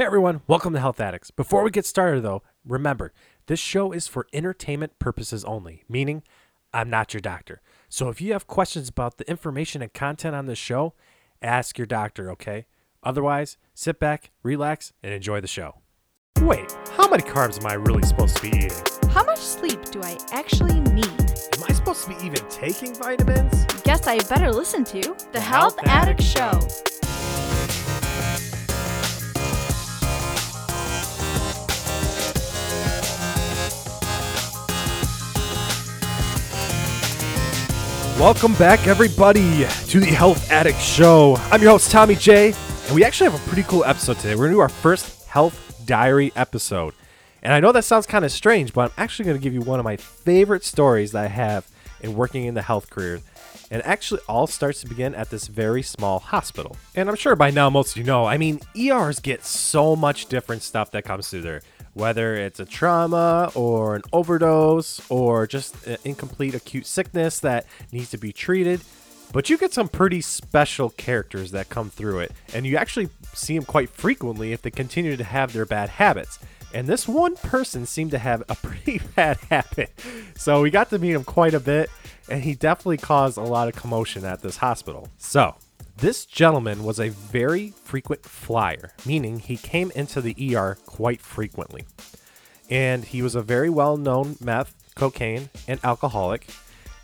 Hey everyone, welcome to Health Addicts. Before we get started though, remember, this show is for entertainment purposes only, meaning I'm not your doctor. So if you have questions about the information and content on this show, ask your doctor, okay? Otherwise, sit back, relax, and enjoy the show. Wait, how many carbs am I really supposed to be eating? How much sleep do I actually need? Am I supposed to be even taking vitamins? Guess I better listen to The, Health, Addict, Show. Welcome back, everybody, to the Health Addict Show. I'm your host, Tommy J, and we actually have a pretty cool episode today. We're going to do our first health diary episode. And I know that sounds kind of strange, but I'm actually going to give you one of my favorite stories that I have in working in the health career. And actually all starts to begin at this very small hospital. And I'm sure by now most of you know, I mean, ERs get so much different stuff that comes through there whether it's a trauma or an overdose or just an incomplete acute sickness that needs to be treated. But you get some pretty special characters that come through it, and you actually see them quite frequently if they continue to have their bad habits. And this one person seemed to have a pretty bad habit. So we got to meet him quite a bit, and he definitely caused a lot of commotion at this hospital. So this gentleman was a very frequent flyer, meaning he came into the ER quite frequently. And he was a very well known meth, cocaine, and alcoholic.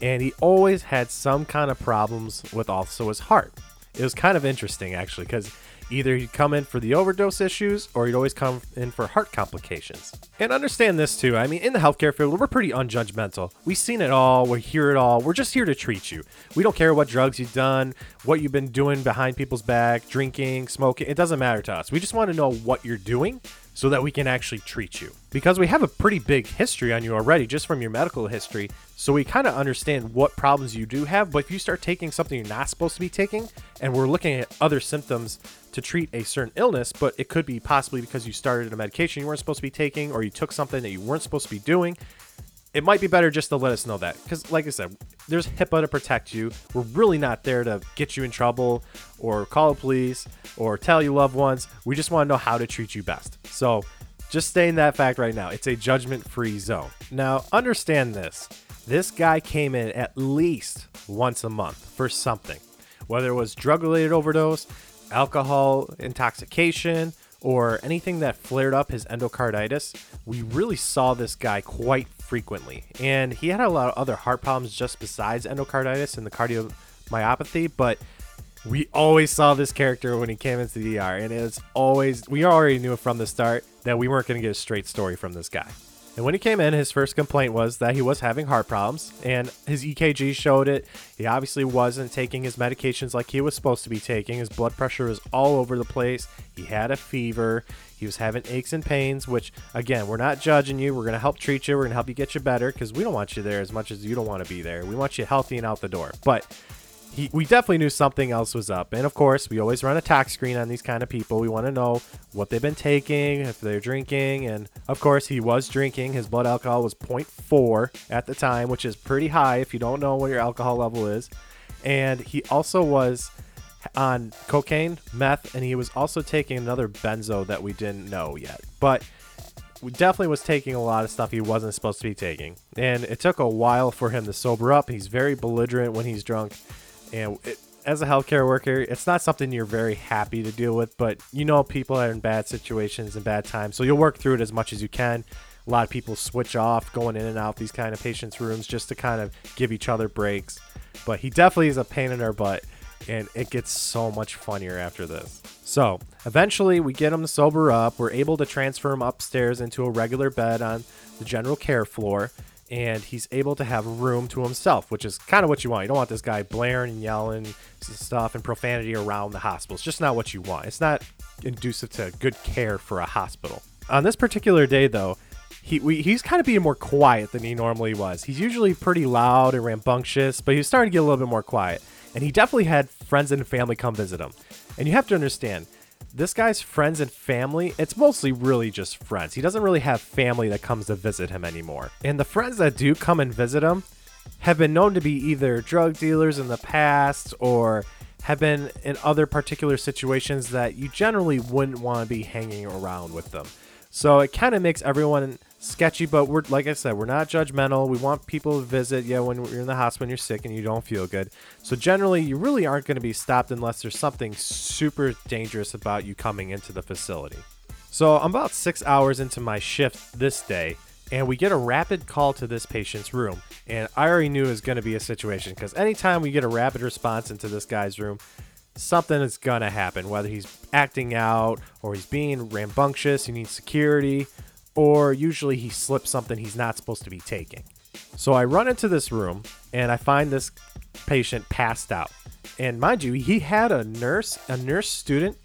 And he always had some kind of problems with also his heart. It was kind of interesting, actually, because Either he'd come in for the overdose issues or he'd always come in for heart complications. And understand this too. I mean, in the healthcare field, we're pretty unjudgmental. We've seen it all, we hear it all. We're just here to treat you. We don't care what drugs you've done, what you've been doing behind people's back, drinking, smoking. It doesn't matter to us. We just want to know what you're doing so that we can actually treat you. Because we have a pretty big history on you already, just from your medical history. So we kind of understand what problems you do have. But if you start taking something you're not supposed to be taking, and we're looking at other symptoms to treat a certain illness, but it could be possibly because you started a medication you weren't supposed to be taking, or you took something that you weren't supposed to be doing, it might be better just to let us know that. Because, like I said, there's HIPAA to protect you. We're really not there to get you in trouble or call the police or tell your loved ones. We just want to know how to treat you best. So, just saying that fact right now. It's a judgment free zone. Now, understand this this guy came in at least once a month for something, whether it was drug related overdose, alcohol intoxication, or anything that flared up his endocarditis, we really saw this guy quite frequently. And he had a lot of other heart problems just besides endocarditis and the cardiomyopathy, but we always saw this character when he came into the ER. And it's always, we already knew from the start that we weren't going to get a straight story from this guy. And when he came in, his first complaint was that he was having heart problems, and his EKG showed it. He obviously wasn't taking his medications like he was supposed to be taking. His blood pressure was all over the place. He had a fever. He was having aches and pains, which, again, we're not judging you. We're going to help treat you. We're going to help you get you better because we don't want you there as much as you don't want to be there. We want you healthy and out the door. But he, we definitely knew something else was up. And of course, we always run a tox screen on these kind of people. We want to know what they've been taking, if they're drinking. And of course, he was drinking. His blood alcohol was 0.4 at the time, which is pretty high if you don't know what your alcohol level is. And he also was on cocaine, meth, and he was also taking another benzo that we didn't know yet. But we definitely was taking a lot of stuff he wasn't supposed to be taking. And it took a while for him to sober up. He's very belligerent when he's drunk and it, as a healthcare worker, it's not something you're very happy to deal with, but you know people are in bad situations and bad times, so you'll work through it as much as you can. A lot of people switch off going in and out these kind of patients' rooms just to kind of give each other breaks. But he definitely is a pain in our butt, and it gets so much funnier after this. So eventually, we get him to sober up. We're able to transfer him upstairs into a regular bed on the general care floor and he's able to have room to himself, which is kind of what you want. You don't want this guy blaring and yelling stuff and profanity around the hospital. It's just not what you want. It's not conducive to good care for a hospital. On this particular day, though, he we, he's kind of being more quiet than he normally was. He's usually pretty loud and rambunctious, but he's starting to get a little bit more quiet. And he definitely had friends and family come visit him. And you have to understand, this guy's friends and family, it's mostly really just friends. He doesn't really have family that comes to visit him anymore. And the friends that do come and visit him have been known to be either drug dealers in the past or have been in other particular situations that you generally wouldn't want to be hanging around with them. So it kind of makes everyone sketchy, but we're like I said, we're not judgmental. We want people to visit. Yeah, when you're in the hospital you're sick and you don't feel good. So generally, you really aren't going to be stopped unless there's something super dangerous about you coming into the facility. So I'm about six hours into my shift this day, and we get a rapid call to this patient's room. And I already knew it was going to be a situation because anytime we get a rapid response into this guy's room, something is going to happen. Whether he's acting out or he's being rambunctious, he needs security, or usually he slips something he's not supposed to be taking. So I run into this room and I find this patient passed out. And mind you, he had a nurse, a nurse student,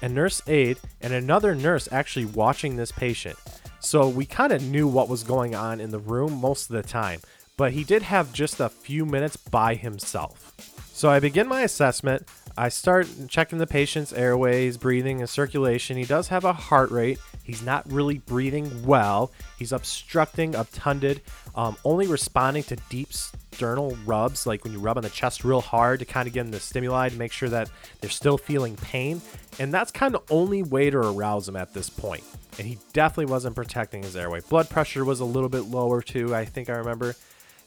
a nurse aide, and another nurse actually watching this patient. So we kind of knew what was going on in the room most of the time, but he did have just a few minutes by himself. So I begin my assessment. I start checking the patient's airways, breathing, and circulation. He does have a heart rate. He's not really breathing well. He's obstructing, obtunded, um, only responding to deep sternal rubs, like when you rub on the chest real hard to kind of get him the stimuli to make sure that they're still feeling pain. And that's kind of the only way to arouse him at this point. And he definitely wasn't protecting his airway. Blood pressure was a little bit lower too, I think I remember.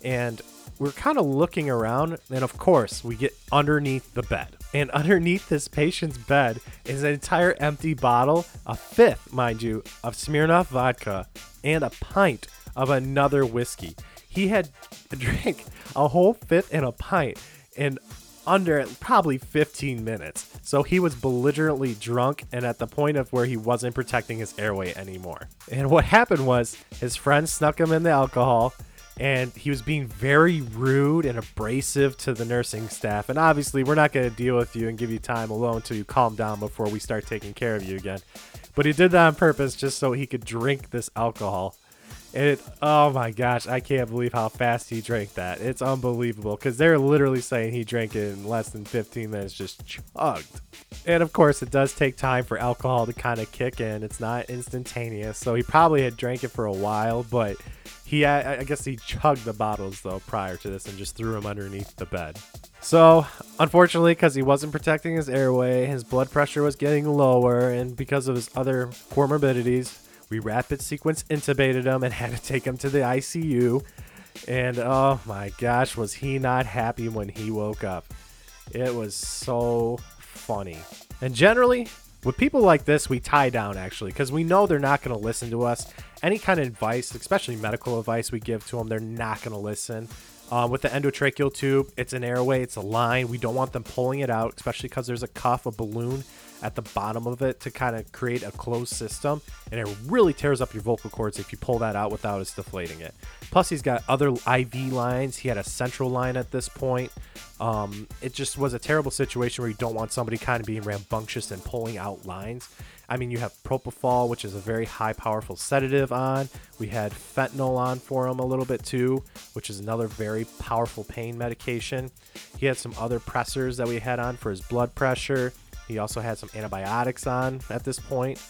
And we're kind of looking around, and of course, we get underneath the bed. And underneath this patient's bed is an entire empty bottle, a fifth, mind you, of Smirnoff vodka, and a pint of another whiskey. He had drank a whole fifth and a pint in under probably 15 minutes. So he was belligerently drunk and at the point of where he wasn't protecting his airway anymore. And what happened was his friend snuck him in the alcohol and he was being very rude and abrasive to the nursing staff. And obviously, we're not going to deal with you and give you time alone until you calm down before we start taking care of you again. But he did that on purpose just so he could drink this alcohol. And it, oh my gosh, I can't believe how fast he drank that. It's unbelievable because they're literally saying he drank it in less than 15 minutes, just chugged. And of course, it does take time for alcohol to kind of kick in. It's not instantaneous. So he probably had drank it for a while, but he, I guess he chugged the bottles though prior to this and just threw them underneath the bed. So, unfortunately, because he wasn't protecting his airway, his blood pressure was getting lower, and because of his other comorbidities, we rapid sequence intubated him and had to take him to the ICU. And oh my gosh, was he not happy when he woke up? It was so funny. And generally, with people like this, we tie down actually because we know they're not going to listen to us. Any kind of advice, especially medical advice we give to them, they're not going to listen. Um, with the endotracheal tube, it's an airway, it's a line. We don't want them pulling it out, especially because there's a cuff, a balloon at the bottom of it to kind of create a closed system. And it really tears up your vocal cords if you pull that out without us deflating it. Plus, he's got other IV lines. He had a central line at this point. Um, it just was a terrible situation where you don't want somebody kind of being rambunctious and pulling out lines. I mean, you have propofol, which is a very high, powerful sedative on. We had fentanyl on for him a little bit too, which is another very powerful pain medication. He had some other pressors that we had on for his blood pressure. He also had some antibiotics on at this point.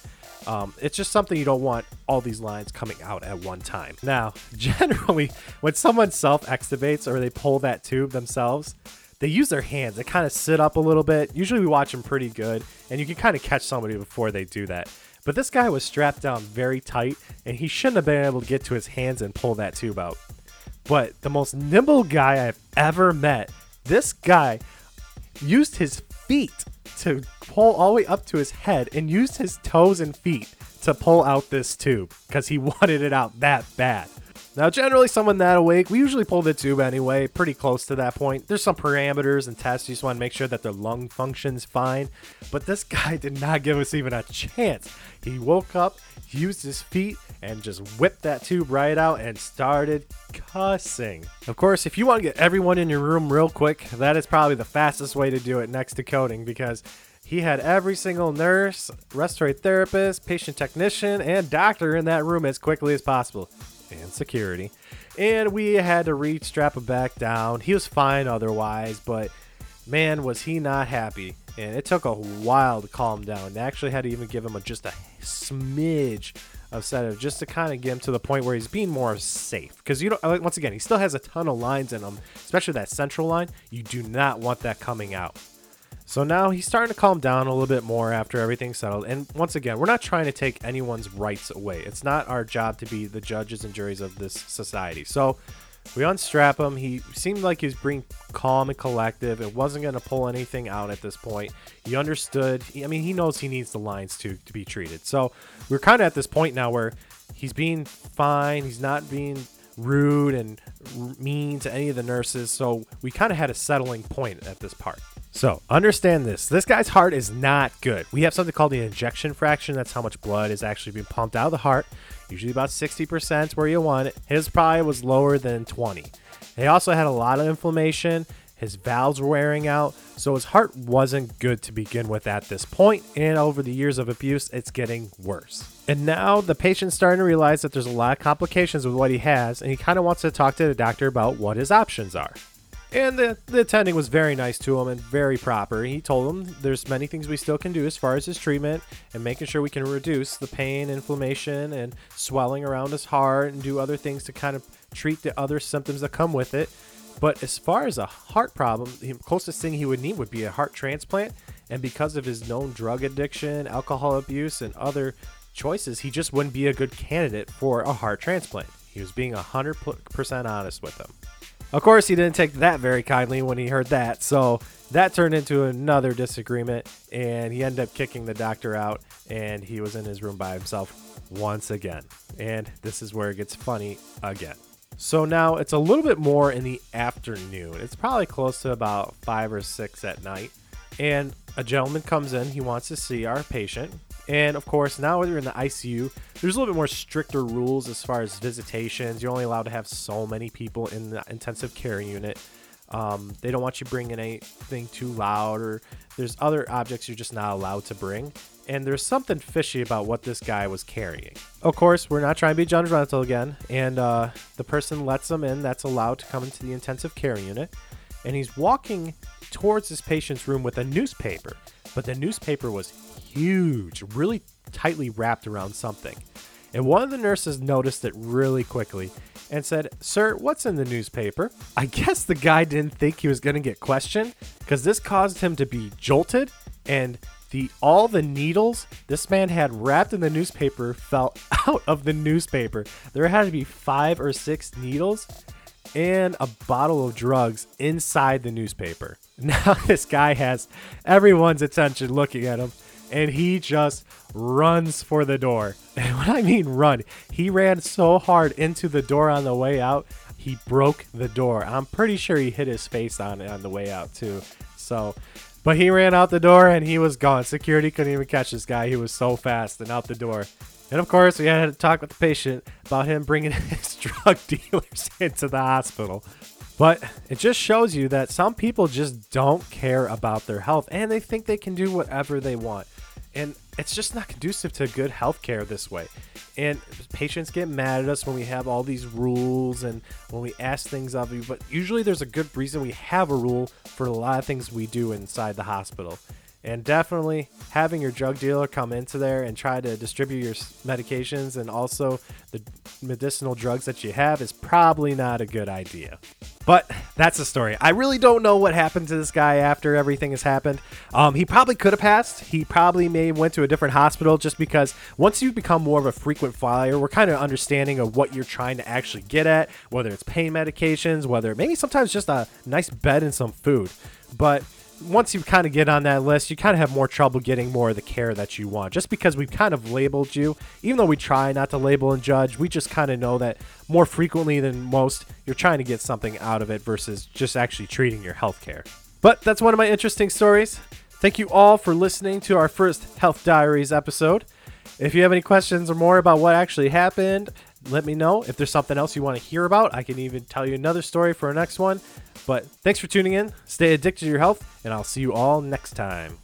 Um, it's just something you don't want all these lines coming out at one time. Now, generally, when someone self extubates or they pull that tube themselves, they use their hands. They kind of sit up a little bit. Usually, we watch them pretty good, and you can kind of catch somebody before they do that. But this guy was strapped down very tight, and he shouldn't have been able to get to his hands and pull that tube out. But the most nimble guy I've ever met, this guy used his feet to pull all the way up to his head and used his toes and feet to pull out this tube because he wanted it out that bad. Now, generally, someone that awake, we usually pull the tube anyway, pretty close to that point. There's some parameters and tests. You just want to make sure that their lung function's fine. But this guy did not give us even a chance. He woke up, used his feet, and just whipped that tube right out and started cussing. Of course, if you want to get everyone in your room real quick, that is probably the fastest way to do it next to coding because he had every single nurse, respiratory therapist, patient technician, and doctor in that room as quickly as possible and security. And we had to reach strap him back down. He was fine otherwise, but man, was he not happy. And it took a while to calm down. They actually had to even give him a, just a smidge of sedative just to kind of get him to the point where he's being more safe. Because you know, once again, he still has a ton of lines in him, especially that central line. You do not want that coming out. So now he's starting to calm down a little bit more after everything's settled. And once again, we're not trying to take anyone's rights away. It's not our job to be the judges and juries of this society. So we unstrap him. He seemed like he was being calm and collective. It wasn't going to pull anything out at this point. He understood. I mean, he knows he needs the lines to to be treated. So we're kind of at this point now where he's being fine. He's not being rude and mean to any of the nurses. So we kind of had a settling point at this part. So understand this. This guy's heart is not good. We have something called the ejection fraction. That's how much blood is actually being pumped out of the heart. Usually about 60% where you want it. His probably was lower than 20. He also had a lot of inflammation. His valves were wearing out, so his heart wasn't good to begin with at this point, and over the years of abuse, it's getting worse. And now the patient's starting to realize that there's a lot of complications with what he has, and he kind of wants to talk to the doctor about what his options are. And the, the attending was very nice to him and very proper. He told him there's many things we still can do as far as his treatment and making sure we can reduce the pain, inflammation, and swelling around his heart and do other things to kind of treat the other symptoms that come with it. But as far as a heart problem, the closest thing he would need would be a heart transplant. And because of his known drug addiction, alcohol abuse, and other choices, he just wouldn't be a good candidate for a heart transplant. He was being 100% honest with them. Of course, he didn't take that very kindly when he heard that, so that turned into another disagreement, and he ended up kicking the doctor out, and he was in his room by himself once again. And this is where it gets funny again. So now it's a little bit more in the afternoon. It's probably close to about five or six at night. And a gentleman comes in, he wants to see our patient. And of course, now that you're in the ICU, there's a little bit more stricter rules as far as visitations. You're only allowed to have so many people in the intensive care unit. Um, they don't want you bringing anything too loud, or there's other objects you're just not allowed to bring. And there's something fishy about what this guy was carrying. Of course, we're not trying to be judgmental again, and uh, the person lets them in that's allowed to come into the intensive care unit. And he's walking towards his patient's room with a newspaper, but the newspaper was huge, really tightly wrapped around something. And one of the nurses noticed it really quickly and said, Sir, what's in the newspaper? I guess the guy didn't think he was going to get questioned because this caused him to be jolted and the all the needles this man had wrapped in the newspaper fell out of the newspaper. There had to be five or six needles and a bottle of drugs inside the newspaper. Now this guy has everyone's attention looking at him and he just runs for the door. And when I mean run, he ran so hard into the door on the way out, he broke the door. I'm pretty sure he hit his face on it on the way out too. So, but he ran out the door and he was gone. Security couldn't even catch this guy. He was so fast and out the door. And of course, we had to talk with the patient about him bringing his drug dealers into the hospital. But it just shows you that some people just don't care about their health and they think they can do whatever they want. And it's just not conducive to good healthcare this way. And patients get mad at us when we have all these rules and when we ask things of you. But usually there's a good reason we have a rule for a lot of things we do inside the hospital. And definitely having your drug dealer come into there and try to distribute your medications and also the medicinal drugs that you have is probably not a good idea. But that's the story. I really don't know what happened to this guy after everything has happened. Um, he probably could have passed. He probably may went to a different hospital just because once you become more of a frequent flyer, we're kind of understanding of what you're trying to actually get at, whether it's pain medications, whether maybe sometimes just a nice bed and some food. But once you kind of get on that list, you kind of have more trouble getting more of the care that you want. Just because we've kind of labeled you, even though we try not to label and judge, we just kind of know that more frequently than most, you're trying to get something out of it versus just actually treating your health care. But that's one of my interesting stories. Thank you all for listening to our first Health Diaries episode. If you have any questions or more about what actually happened, let me know. If there's something else you want to hear about, I can even tell you another story for our next one. But thanks for tuning in. Stay addicted to your health, and I'll see you all next time.